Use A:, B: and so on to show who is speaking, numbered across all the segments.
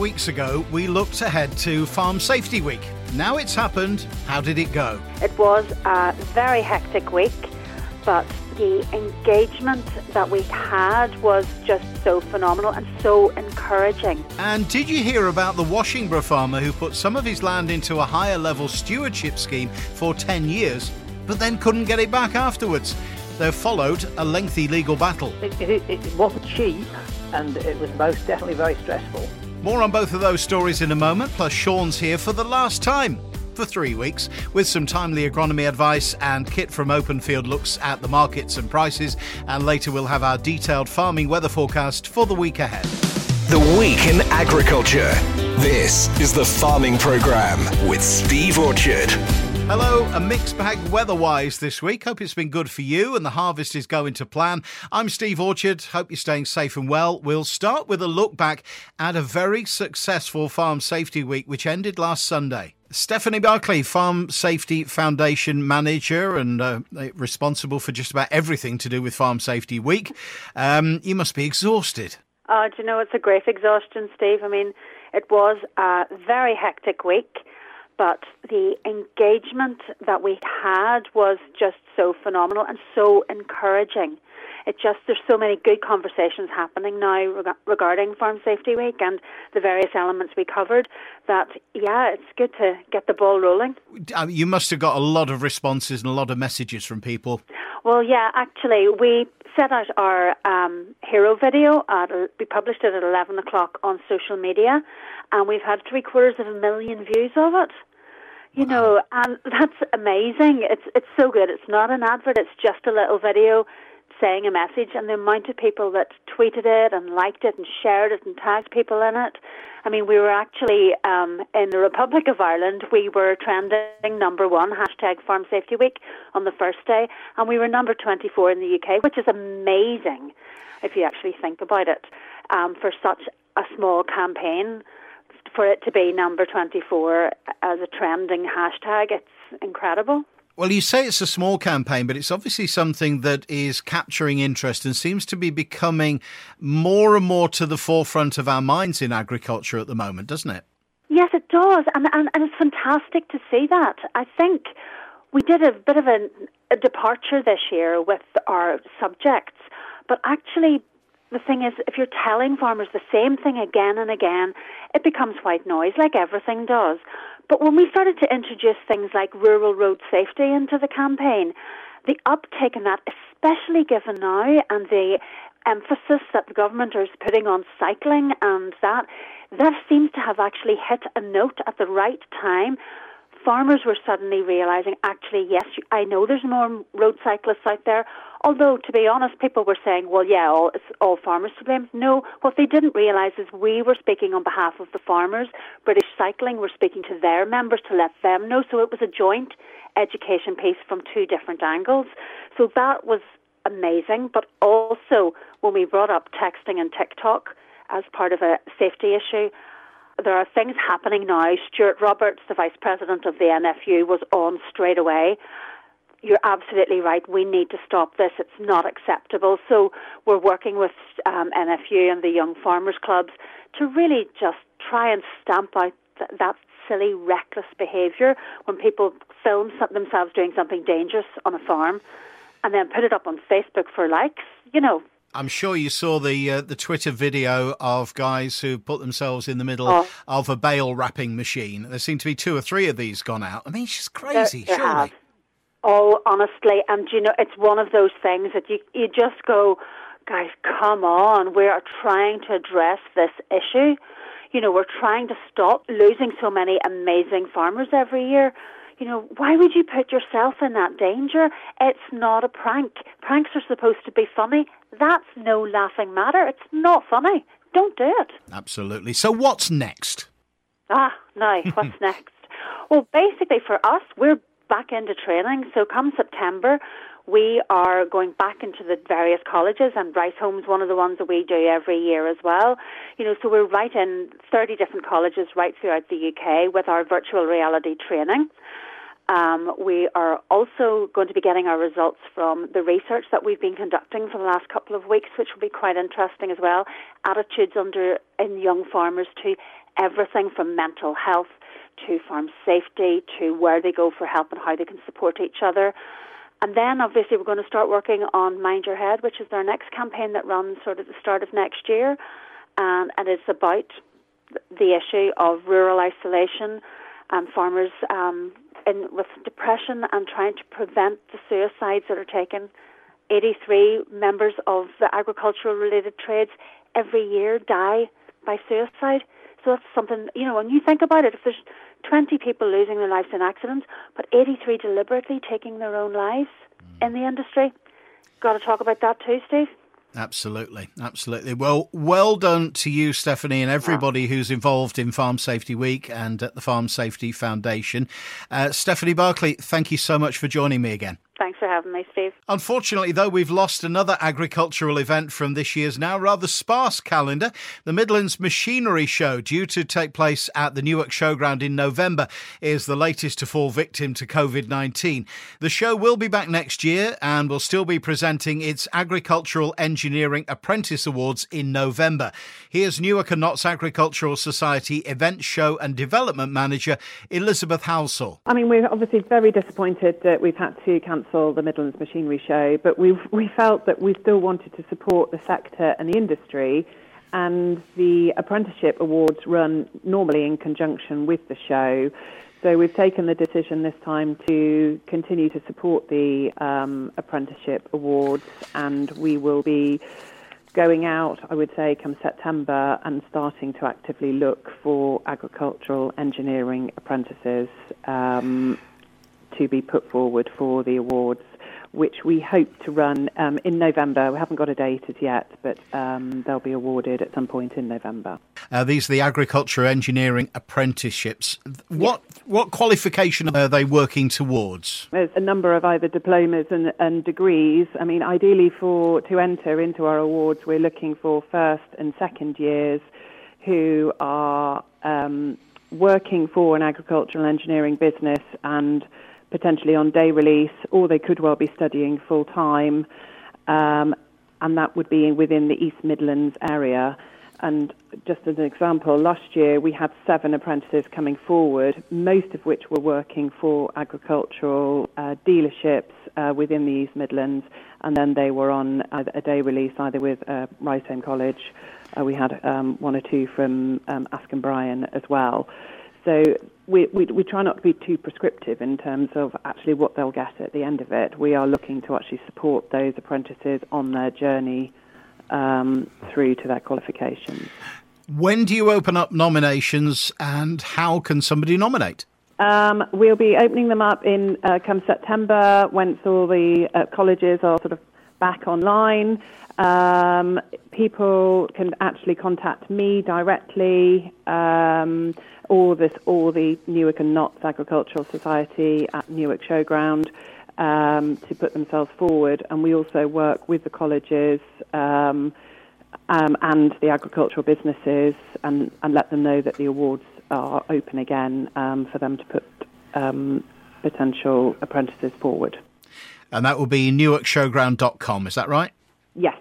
A: weeks ago, we looked ahead to Farm Safety Week. Now it's happened. How did it go?
B: It was a very hectic week, but the engagement that we had was just so phenomenal and so encouraging.
A: And did you hear about the Washingborough farmer who put some of his land into a higher level stewardship scheme for 10 years, but then couldn't get it back afterwards? There followed a lengthy legal battle.
C: It, it, it wasn't cheap, and it was most definitely very stressful.
A: More on both of those stories in a moment, plus Sean's here for the last time for three weeks with some timely agronomy advice and Kit from Openfield looks at the markets and prices and later we'll have our detailed farming weather forecast for the week ahead.
D: The Week in Agriculture. This is the Farming Programme with Steve Orchard.
A: Hello, a mixed bag weather-wise this week. Hope it's been good for you and the harvest is going to plan. I'm Steve Orchard. Hope you're staying safe and well. We'll start with a look back at a very successful Farm Safety Week which ended last Sunday. Stephanie Barclay, Farm Safety Foundation manager and uh, responsible for just about everything to do with Farm Safety Week. Um, you must be exhausted.
B: Oh, do you know, it's a great exhaustion, Steve. I mean, it was a very hectic week but the engagement that we had was just so phenomenal and so encouraging. It just there's so many good conversations happening now reg- regarding Farm Safety Week and the various elements we covered. That yeah, it's good to get the ball rolling.
A: You must have got a lot of responses and a lot of messages from people.
B: Well, yeah, actually, we set out our um, hero video. At, we published it at 11 o'clock on social media, and we've had three quarters of a million views of it. You know, and that's amazing. It's it's so good. It's not an advert. It's just a little video saying a message, and the amount of people that tweeted it and liked it and shared it and tagged people in it. I mean, we were actually um, in the Republic of Ireland. We were trending number one hashtag Farm Safety Week on the first day, and we were number twenty four in the UK, which is amazing if you actually think about it um, for such a small campaign for it to be number 24 as a trending hashtag, it's incredible.
A: Well, you say it's a small campaign, but it's obviously something that is capturing interest and seems to be becoming more and more to the forefront of our minds in agriculture at the moment, doesn't it?
B: Yes, it does. And, and, and it's fantastic to see that. I think we did a bit of a, a departure this year with our subjects, but actually the thing is, if you're telling farmers the same thing again and again, it becomes white noise, like everything does. But when we started to introduce things like rural road safety into the campaign, the uptake in that, especially given now and the emphasis that the government is putting on cycling and that, that seems to have actually hit a note at the right time farmers were suddenly realizing, actually, yes, I know there's more road cyclists out there. Although, to be honest, people were saying, well, yeah, all, it's all farmers to blame. No, what they didn't realize is we were speaking on behalf of the farmers. British Cycling were speaking to their members to let them know. So it was a joint education piece from two different angles. So that was amazing. But also, when we brought up texting and TikTok as part of a safety issue, there are things happening now. Stuart Roberts, the vice president of the NFU, was on straight away. You're absolutely right. We need to stop this. It's not acceptable. So we're working with um, NFU and the Young Farmers Clubs to really just try and stamp out th- that silly, reckless behaviour when people film themselves doing something dangerous on a farm and then put it up on Facebook for likes. You know,
A: I'm sure you saw the uh, the Twitter video of guys who put themselves in the middle oh. of a bale wrapping machine. There seem to be two or three of these gone out. I mean, it's just crazy, there surely. Have.
B: Oh, honestly, and you know, it's one of those things that you you just go, guys, come on, we are trying to address this issue. You know, we're trying to stop losing so many amazing farmers every year you know, why would you put yourself in that danger? It's not a prank. Pranks are supposed to be funny. That's no laughing matter. It's not funny. Don't do it.
A: Absolutely. So, what's next?
B: Ah, now, what's next? Well, basically, for us, we're back into training. So, come September, we are going back into the various colleges, and Riseholme's one of the ones that we do every year as well. You know, so we're right in 30 different colleges right throughout the UK with our virtual reality training. Um, we are also going to be getting our results from the research that we've been conducting for the last couple of weeks, which will be quite interesting as well. Attitudes under in young farmers to everything from mental health to farm safety to where they go for help and how they can support each other. And then obviously we're going to start working on Mind Your Head, which is our next campaign that runs sort of the start of next year. Um, and it's about the issue of rural isolation and farmers um, in, with depression and trying to prevent the suicides that are taken. 83 members of the agricultural related trades every year die by suicide. So that's something, you know, when you think about it, if there's 20 people losing their lives in accidents, but 83 deliberately taking their own lives mm. in the industry, got to talk about that too, Steve.
A: Absolutely, absolutely. Well, well done to you, Stephanie, and everybody who's involved in Farm Safety Week and at the Farm Safety Foundation. Uh, Stephanie Barclay, thank you so much for joining me again.
B: Thanks for having me, Steve.
A: Unfortunately, though, we've lost another agricultural event from this year's now rather sparse calendar. The Midlands Machinery Show, due to take place at the Newark Showground in November, is the latest to fall victim to COVID 19. The show will be back next year and will still be presenting its Agricultural Engineering Apprentice Awards in November. Here's Newark and Notts Agricultural Society Event Show and Development Manager Elizabeth Halsall.
E: I mean, we're obviously very disappointed that we've had to cancel cancel the Midlands Machinery Show, but we we felt that we still wanted to support the sector and the industry, and the apprenticeship awards run normally in conjunction with the show. So we've taken the decision this time to continue to support the um, apprenticeship awards, and we will be going out, I would say, come September and starting to actively look for agricultural engineering apprentices. Um, to be put forward for the awards, which we hope to run um, in November. We haven't got a date as yet, but um, they'll be awarded at some point in November.
A: Uh, these are the agriculture engineering apprenticeships. What yes. what qualification are they working towards?
E: There's a number of either diplomas and, and degrees. I mean, ideally, for to enter into our awards, we're looking for first and second years who are um, working for an agricultural engineering business and potentially on day release, or they could well be studying full time, um, and that would be within the East Midlands area. And just as an example, last year we had seven apprentices coming forward, most of which were working for agricultural uh, dealerships uh, within the East Midlands, and then they were on a day release either with uh, College. Uh, we had um, one or two from um, and Bryan as well. So we, we, we try not to be too prescriptive in terms of actually what they'll get at the end of it. We are looking to actually support those apprentices on their journey um, through to their qualifications.
A: When do you open up nominations and how can somebody nominate?
E: Um, we'll be opening them up in uh, come September once all the uh, colleges are sort of back online. Um, people can actually contact me directly. Um, or this, or the Newark and Notts Agricultural Society at Newark Showground um, to put themselves forward. And we also work with the colleges um, um, and the agricultural businesses and, and let them know that the awards are open again um, for them to put um, potential apprentices forward.
A: And that will be newarkshowground.com, is that right?
E: Yes.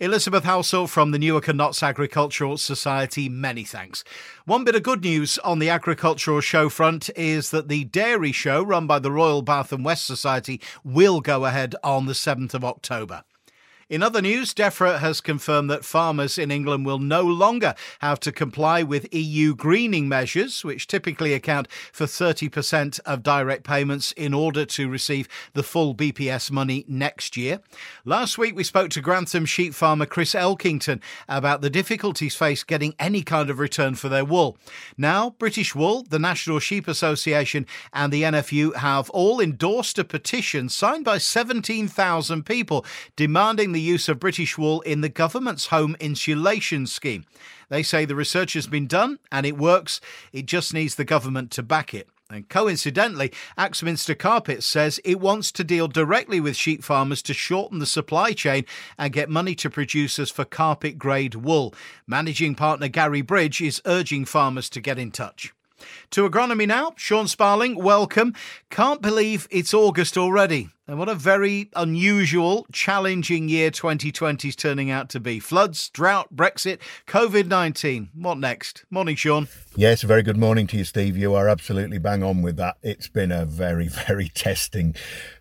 A: Elizabeth Halsall from the Newark and Notts Agricultural Society, many thanks. One bit of good news on the agricultural show front is that the dairy show run by the Royal Bath and West Society will go ahead on the 7th of October. In other news, DEFRA has confirmed that farmers in England will no longer have to comply with EU greening measures, which typically account for 30% of direct payments in order to receive the full BPS money next year. Last week, we spoke to Grantham sheep farmer Chris Elkington about the difficulties faced getting any kind of return for their wool. Now, British Wool, the National Sheep Association, and the NFU have all endorsed a petition signed by 17,000 people demanding the use of British wool in the government's home insulation scheme. They say the research has been done and it works, it just needs the government to back it. And coincidentally, Axminster Carpets says it wants to deal directly with sheep farmers to shorten the supply chain and get money to producers for carpet grade wool. Managing partner Gary Bridge is urging farmers to get in touch. To agronomy now, Sean Sparling, welcome. Can't believe it's August already. And what a very unusual, challenging year 2020 is turning out to be. Floods, drought, Brexit, COVID 19. What next? Morning, Sean.
F: Yes, a very good morning to you, Steve. You are absolutely bang on with that. It's been a very, very testing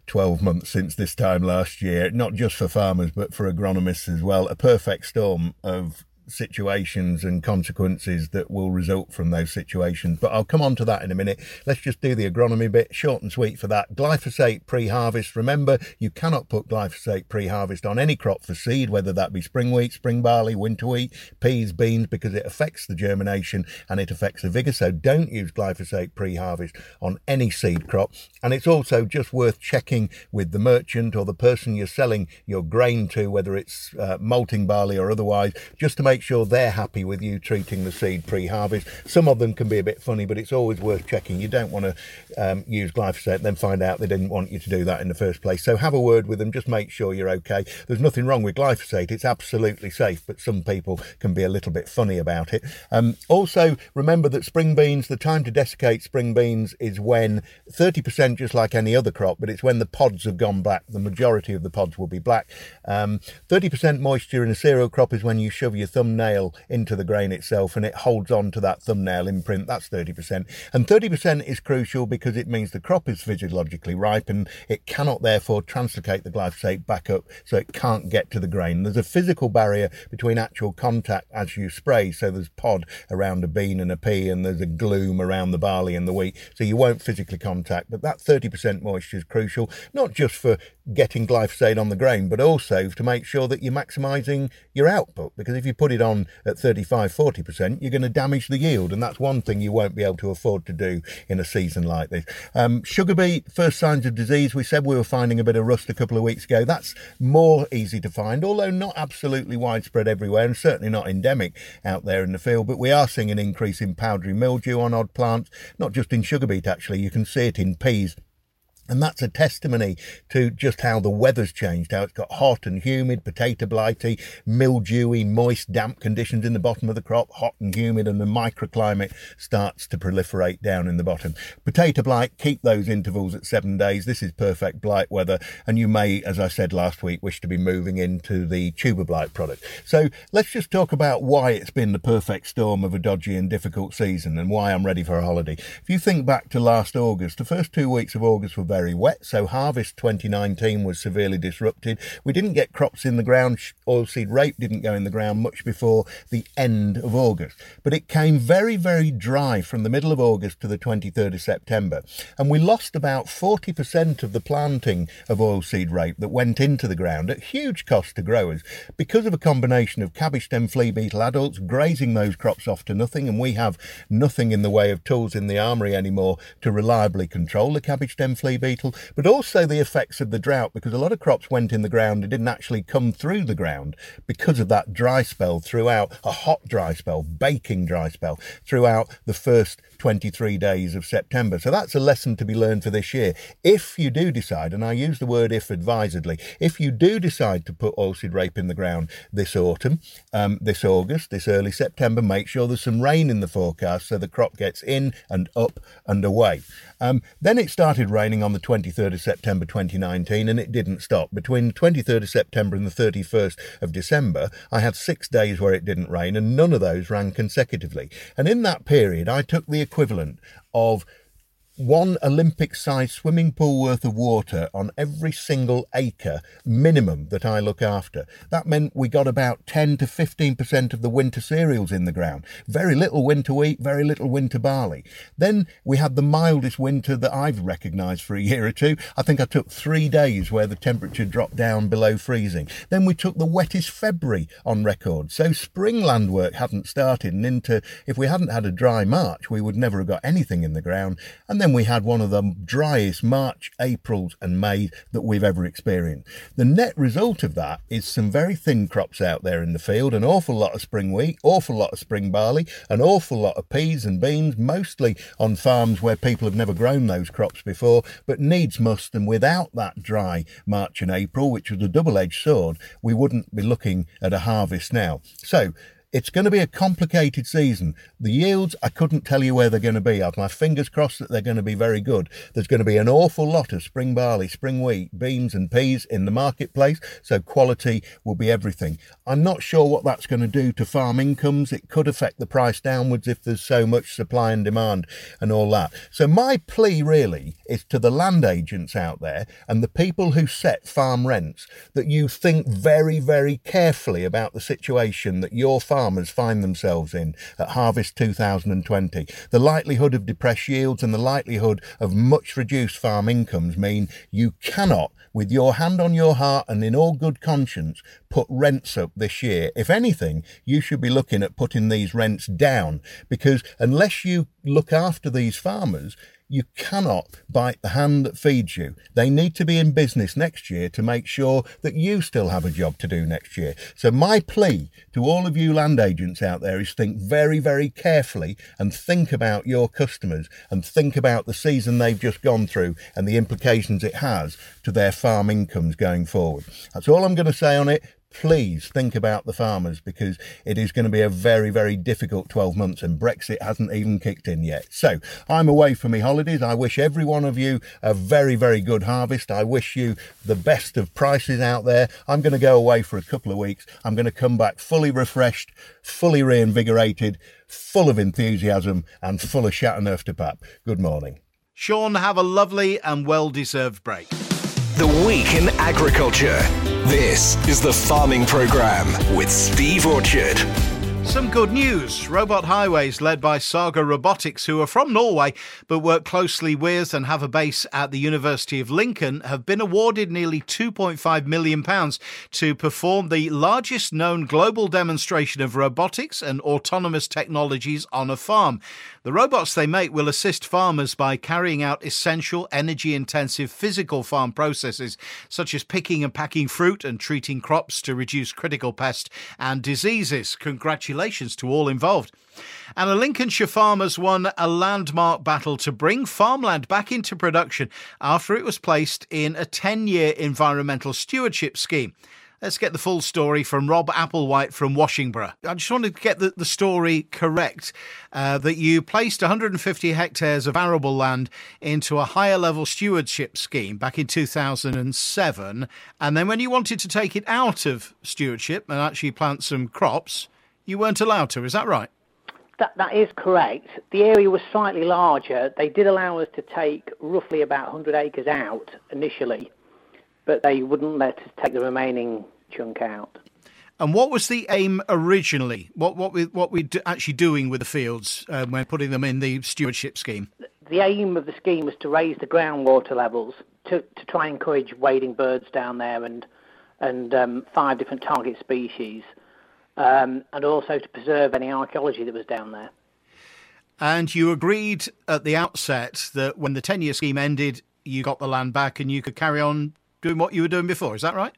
F: 12 months since this time last year, not just for farmers, but for agronomists as well. A perfect storm of situations and consequences that will result from those situations. But I'll come on to that in a minute. Let's just do the agronomy bit, short and sweet for that. Glyphosate pre harvest. Remember, you cannot put glyphosate pre harvest on any crop for seed, whether that be spring wheat, spring barley, winter wheat, peas, beans, because it affects the germination and it affects the vigour. So don't use glyphosate pre harvest on any seed crop. And it's also just worth checking with the merchant or the person you're selling your grain to, whether it's uh, malting barley or otherwise, just to make sure they're happy with you treating the seed pre-harvest. Some of them can be a bit funny, but it's always worth checking. You don't want to um, use glyphosate and then find out they didn't want you to do that in the first place. So have a word with them. Just make sure you're okay. There's nothing wrong with glyphosate. It's absolutely safe, but some people can be a little bit funny about it. Um, also, remember that spring beans, the time to desiccate spring beans is when 30%, just like any other crop, but it's when the pods have gone black. The majority of the pods will be black. Um, 30% moisture in a cereal crop is when you shove your thumb thumbnail into the grain itself and it holds on to that thumbnail imprint. That's 30%. And 30% is crucial because it means the crop is physiologically ripe and it cannot therefore translocate the glyphosate back up so it can't get to the grain. There's a physical barrier between actual contact as you spray. So there's pod around a bean and a pea and there's a glume around the barley and the wheat. So you won't physically contact, but that 30% moisture is crucial, not just for getting glyphosate on the grain, but also to make sure that you're maximising your output. Because if you put it on at 35, 40%, you're going to damage the yield. And that's one thing you won't be able to afford to do in a season like this. Um, sugar beet, first signs of disease. We said we were finding a bit of rust a couple of weeks ago. That's more easy to find, although not absolutely widespread everywhere and certainly not endemic out there in the field. But we are seeing an increase in powdery mildew on odd plants, not just in sugar beet, actually. You can see it in peas and that's a testimony to just how the weather's changed, how it's got hot and humid, potato blighty, mildewy, moist, damp conditions in the bottom of the crop, hot and humid, and the microclimate starts to proliferate down in the bottom. Potato blight, keep those intervals at seven days. This is perfect blight weather, and you may, as I said last week, wish to be moving into the tuber blight product. So let's just talk about why it's been the perfect storm of a dodgy and difficult season and why I'm ready for a holiday. If you think back to last August, the first two weeks of August were very wet, so harvest 2019 was severely disrupted. We didn't get crops in the ground, oilseed rape didn't go in the ground much before the end of August. But it came very, very dry from the middle of August to the 23rd of September. And we lost about 40% of the planting of oilseed rape that went into the ground at huge cost to growers because of a combination of cabbage stem flea beetle adults grazing those crops off to nothing. And we have nothing in the way of tools in the armoury anymore to reliably control the cabbage stem flea beetle, but also the effects of the drought because a lot of crops went in the ground and didn't actually come through the ground because of that dry spell throughout a hot dry spell, baking dry spell throughout the first 23 days of September. So that's a lesson to be learned for this year. If you do decide, and I use the word if advisedly, if you do decide to put oilseed rape in the ground this autumn, um, this August, this early September, make sure there's some rain in the forecast so the crop gets in and up and away. Um, then it started raining the 23rd of September 2019 and it didn't stop. Between the 23rd of September and the 31st of December, I had six days where it didn't rain and none of those ran consecutively. And in that period, I took the equivalent of one Olympic sized swimming pool worth of water on every single acre minimum that I look after. That meant we got about 10 to 15% of the winter cereals in the ground. Very little winter wheat, very little winter barley. Then we had the mildest winter that I've recognised for a year or two. I think I took three days where the temperature dropped down below freezing. Then we took the wettest February on record. So spring land work hadn't started and into, if we hadn't had a dry March, we would never have got anything in the ground. And then we had one of the driest March, Aprils, and May that we've ever experienced. The net result of that is some very thin crops out there in the field, an awful lot of spring wheat, awful lot of spring barley, an awful lot of peas and beans, mostly on farms where people have never grown those crops before, but needs must. And without that dry March and April, which was a double edged sword, we wouldn't be looking at a harvest now. So, it's going to be a complicated season. The yields, I couldn't tell you where they're going to be. I've my fingers crossed that they're going to be very good. There's going to be an awful lot of spring barley, spring wheat, beans, and peas in the marketplace, so quality will be everything. I'm not sure what that's going to do to farm incomes. It could affect the price downwards if there's so much supply and demand and all that. So, my plea really is to the land agents out there and the people who set farm rents that you think very, very carefully about the situation that your farmers find themselves in at harvest 2020. The likelihood of depressed yields and the likelihood of much reduced farm incomes mean you cannot, with your hand on your heart and in all good conscience, put rents up this year. If anything, you should be looking at putting these rents down because unless you look after these farmers, you cannot bite the hand that feeds you. They need to be in business next year to make sure that you still have a job to do next year. So my plea to all of you land agents out there is think very, very carefully and think about your customers and think about the season they've just gone through and the implications it has to their farm incomes going forward. That's all I'm going to say on it please think about the farmers because it is going to be a very, very difficult 12 months and Brexit hasn't even kicked in yet. So I'm away for my holidays. I wish every one of you a very, very good harvest. I wish you the best of prices out there. I'm going to go away for a couple of weeks. I'm going to come back fully refreshed, fully reinvigorated, full of enthusiasm and full of Chateauneuf du Pape. Good morning.
A: Sean, have a lovely and well deserved break.
D: The Week in Agriculture. This is the Farming Programme with Steve Orchard.
A: Some good news. Robot Highways, led by Saga Robotics, who are from Norway but work closely with and have a base at the University of Lincoln, have been awarded nearly £2.5 million to perform the largest known global demonstration of robotics and autonomous technologies on a farm. The robots they make will assist farmers by carrying out essential energy intensive physical farm processes, such as picking and packing fruit and treating crops to reduce critical pest and diseases. Congratulations to all involved. And the Lincolnshire farmers won a landmark battle to bring farmland back into production after it was placed in a 10 year environmental stewardship scheme. Let's get the full story from Rob Applewhite from Washingborough. I just wanted to get the, the story correct uh, that you placed 150 hectares of arable land into a higher level stewardship scheme back in 2007. And then when you wanted to take it out of stewardship and actually plant some crops, you weren't allowed to. Is that right?
C: That, that is correct. The area was slightly larger. They did allow us to take roughly about 100 acres out initially, but they wouldn't let us take the remaining chunk out.
A: And what was the aim originally? What what we what we actually doing with the fields um, when putting them in the stewardship scheme?
C: The aim of the scheme was to raise the groundwater levels to, to try and encourage wading birds down there and and um, five different target species, um, and also to preserve any archaeology that was down there.
A: And you agreed at the outset that when the ten-year scheme ended, you got the land back and you could carry on doing what you were doing before. Is that right?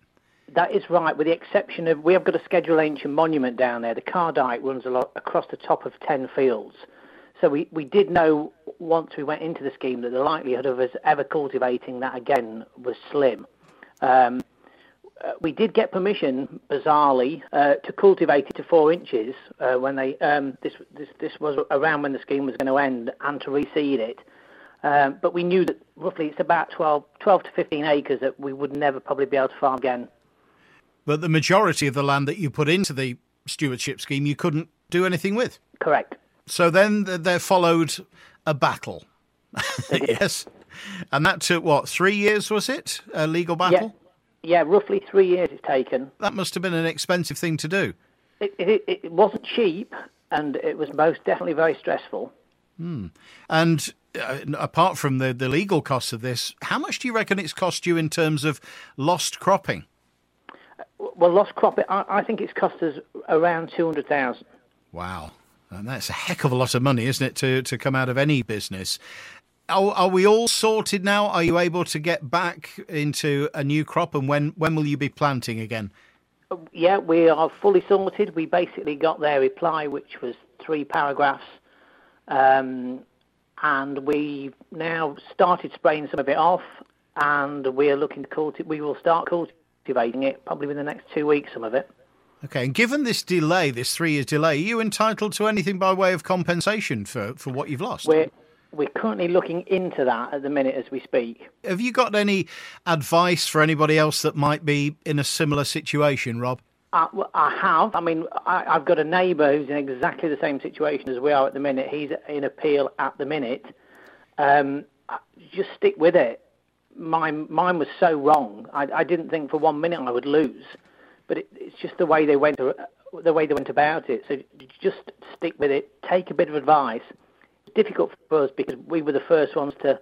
C: That is right, with the exception of we have got a scheduled ancient monument down there. The Carr Dyke runs a lot across the top of 10 fields. So we, we did know once we went into the scheme that the likelihood of us ever cultivating that again was slim. Um, uh, we did get permission, bizarrely, uh, to cultivate it to four inches uh, when they um, this, this this was around when the scheme was going to end, and to reseed it. Um, but we knew that roughly it's about 12, 12 to 15 acres that we would never probably be able to farm again.
A: But the majority of the land that you put into the stewardship scheme, you couldn't do anything with.
C: Correct.
A: So then there followed a battle. yes. And that took what, three years, was it? A legal battle?
C: Yeah, yeah roughly three years it's taken.
A: That must have been an expensive thing to do.
C: It, it, it wasn't cheap, and it was most definitely very stressful.
A: Hmm. And uh, apart from the, the legal costs of this, how much do you reckon it's cost you in terms of lost cropping?
C: Well, lost crop, I, I think it's cost us around 200000
A: Wow. And that's a heck of a lot of money, isn't it, to, to come out of any business? Are, are, we all sorted now? Are you able to get back into a new crop? And when, when will you be planting again?
C: Yeah, we are fully sorted. We basically got their reply, which was three paragraphs. Um, and we now started spraying some of it off, and we are looking to cultivate. We will start cultivating it probably within the next two weeks. Some of it.
A: Okay, and given this delay, this three years delay, are you entitled to anything by way of compensation for, for what you've lost?
C: We're, we're currently looking into that at the minute as we speak.
A: Have you got any advice for anybody else that might be in a similar situation, Rob?
C: Uh, I, I have. I mean, I, I've got a neighbour who's in exactly the same situation as we are at the minute. He's in appeal at the minute. Um, uh, just stick with it. Mine, mine was so wrong. I, I didn't think for one minute I would lose, but it, it's just the way they went, uh, the way they went about it. So just stick with it. Take a bit of advice. Difficult for us because we were the first ones to.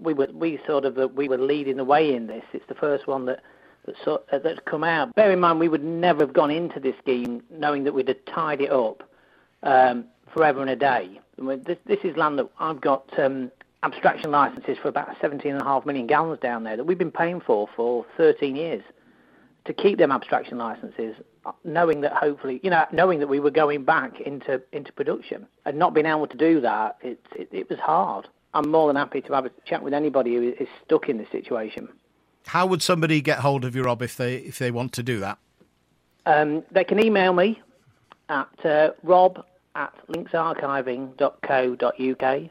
C: We were we sort of we were leading the way in this. It's the first one that that sort, uh, that's come out. Bear in mind, we would never have gone into this scheme knowing that we'd have tied it up um, forever and a day. This, this is land that I've got um, abstraction licenses for about 17.5 million gallons down there that we've been paying for for 13 years to keep them abstraction licenses, knowing that hopefully, you know, knowing that we were going back into into production and not being able to do that, it, it, it was hard. I'm more than happy to have a chat with anybody who is stuck in this situation.
A: How would somebody get hold of you, Rob, if they if they want to do that?
C: Um, they can email me at uh, rob at linksarchiving.co.uk.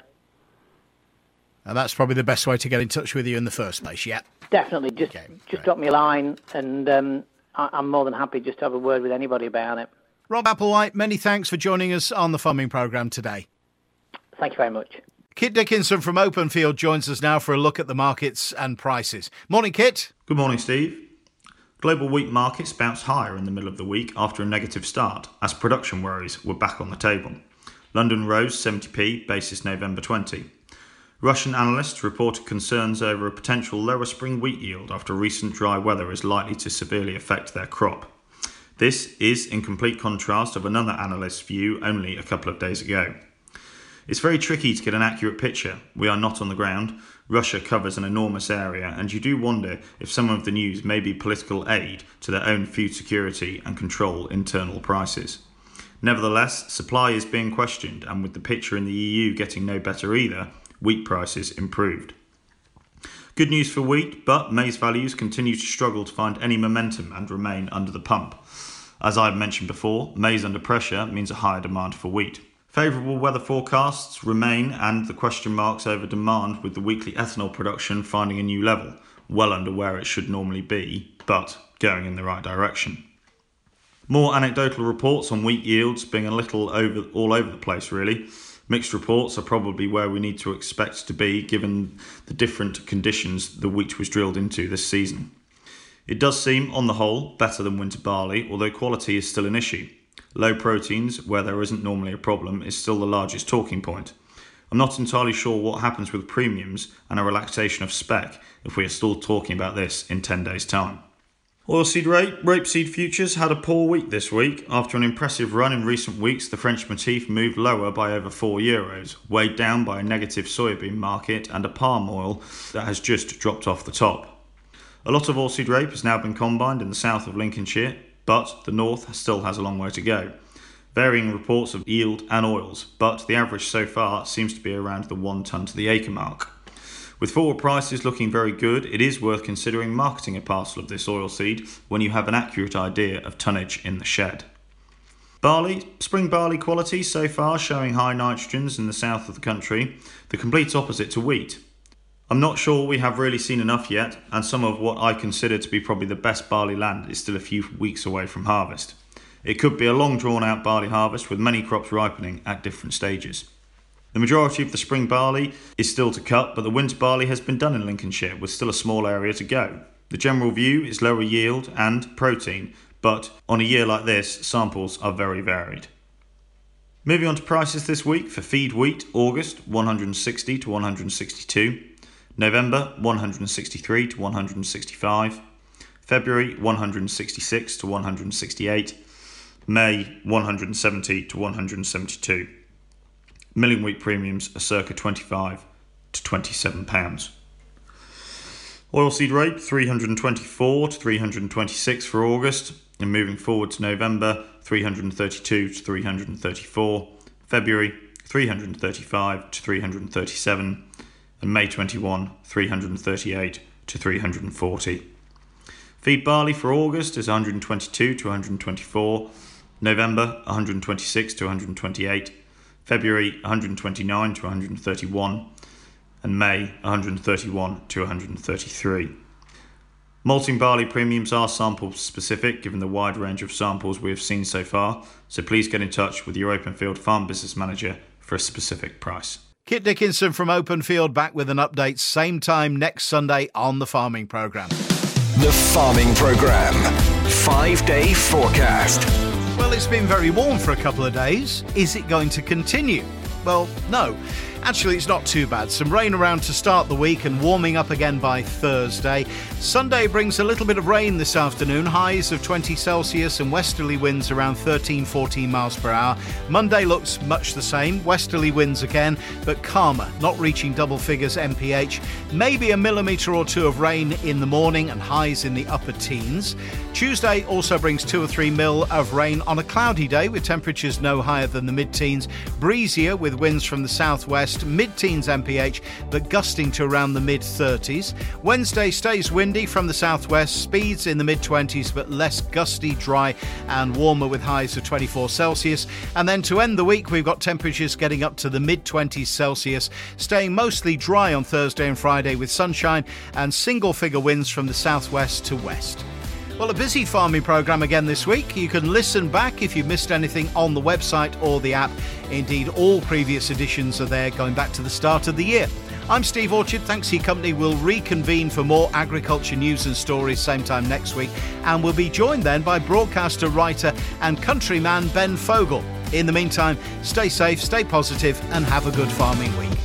A: And that's probably the best way to get in touch with you in the first place, yeah?
C: Definitely. Just okay, just drop me a line and um, I'm more than happy just to have a word with anybody about it.
A: Rob Applewhite, many thanks for joining us on the farming programme today.
C: Thank you very much.
A: Kit Dickinson from Openfield joins us now for a look at the markets and prices. Morning, Kit.
G: Good morning, Steve. Global wheat markets bounced higher in the middle of the week after a negative start, as production worries were back on the table. London rose 70p, basis November 20. Russian analysts reported concerns over a potential lower spring wheat yield after recent dry weather is likely to severely affect their crop. This is in complete contrast of another analyst's view only a couple of days ago. It's very tricky to get an accurate picture. We are not on the ground. Russia covers an enormous area, and you do wonder if some of the news may be political aid to their own food security and control internal prices. Nevertheless, supply is being questioned, and with the picture in the EU getting no better either, wheat prices improved. Good news for wheat, but maize values continue to struggle to find any momentum and remain under the pump. As I've mentioned before, maize under pressure means a higher demand for wheat. Favourable weather forecasts remain, and the question marks over demand with the weekly ethanol production finding a new level, well under where it should normally be, but going in the right direction. More anecdotal reports on wheat yields being a little over all over the place, really. Mixed reports are probably where we need to expect to be given the different conditions the wheat was drilled into this season. It does seem, on the whole, better than winter barley, although quality is still an issue. Low proteins, where there isn't normally a problem, is still the largest talking point. I'm not entirely sure what happens with premiums and a relaxation of spec if we are still talking about this in 10 days' time. Oilseed rape, rapeseed futures had a poor week this week. After an impressive run in recent weeks, the French MATIF moved lower by over 4 euros, weighed down by a negative soybean market and a palm oil that has just dropped off the top. A lot of oilseed rape has now been combined in the south of Lincolnshire, but the north still has a long way to go. Varying reports of yield and oils, but the average so far seems to be around the one tonne to the acre mark. With forward prices looking very good, it is worth considering marketing a parcel of this oilseed when you have an accurate idea of tonnage in the shed. Barley, spring barley quality so far showing high nitrogens in the south of the country, the complete opposite to wheat. I'm not sure we have really seen enough yet, and some of what I consider to be probably the best barley land is still a few weeks away from harvest. It could be a long drawn out barley harvest with many crops ripening at different stages. The majority of the spring barley is still to cut, but the winter barley has been done in Lincolnshire with still a small area to go. The general view is lower yield and protein, but on a year like this, samples are very varied. Moving on to prices this week for feed wheat, August 160 to 162. November 163 to 165, February 166 to 168, May 170 to 172. Milling wheat premiums are circa 25 to 27 pounds. Oilseed rape 324 to 326 for August, and moving forward to November 332 to 334, February 335 to 337 and May 21, 338 to 340. Feed barley for August is 122 to 124, November 126 to 128, February 129 to 131, and May 131 to 133. Malting barley premiums are sample specific given the wide range of samples we have seen so far, so please get in touch with your Openfield Farm Business Manager for a specific price.
A: Kit Dickinson from Openfield back with an update same time next Sunday on the Farming Programme.
D: The Farming Programme. Five day forecast.
A: Well, it's been very warm for a couple of days. Is it going to continue? Well, no. Actually, it's not too bad. Some rain around to start the week and warming up again by Thursday. Sunday brings a little bit of rain this afternoon, highs of 20 Celsius and westerly winds around 13 14 miles per hour. Monday looks much the same, westerly winds again, but calmer, not reaching double figures MPH. Maybe a millimetre or two of rain in the morning and highs in the upper teens. Tuesday also brings two or three mil of rain on a cloudy day with temperatures no higher than the mid teens, breezier with winds from the southwest west, mid teens MPH, but gusting to around the mid 30s. Wednesday stays windy from the southwest, speeds in the mid 20s, but less gusty, dry, and warmer with highs of 24 Celsius. And then to end the week, we've got temperatures getting up to the mid 20s Celsius, staying mostly dry on Thursday and Friday with sunshine and single figure winds from the southwest to west. Well, a busy farming programme again this week. You can listen back if you've missed anything on the website or the app. Indeed, all previous editions are there going back to the start of the year. I'm Steve Orchard. Thanks your company. We'll reconvene for more agriculture news and stories same time next week. And we'll be joined then by broadcaster, writer, and countryman Ben Fogle. In the meantime, stay safe, stay positive, and have a good farming week.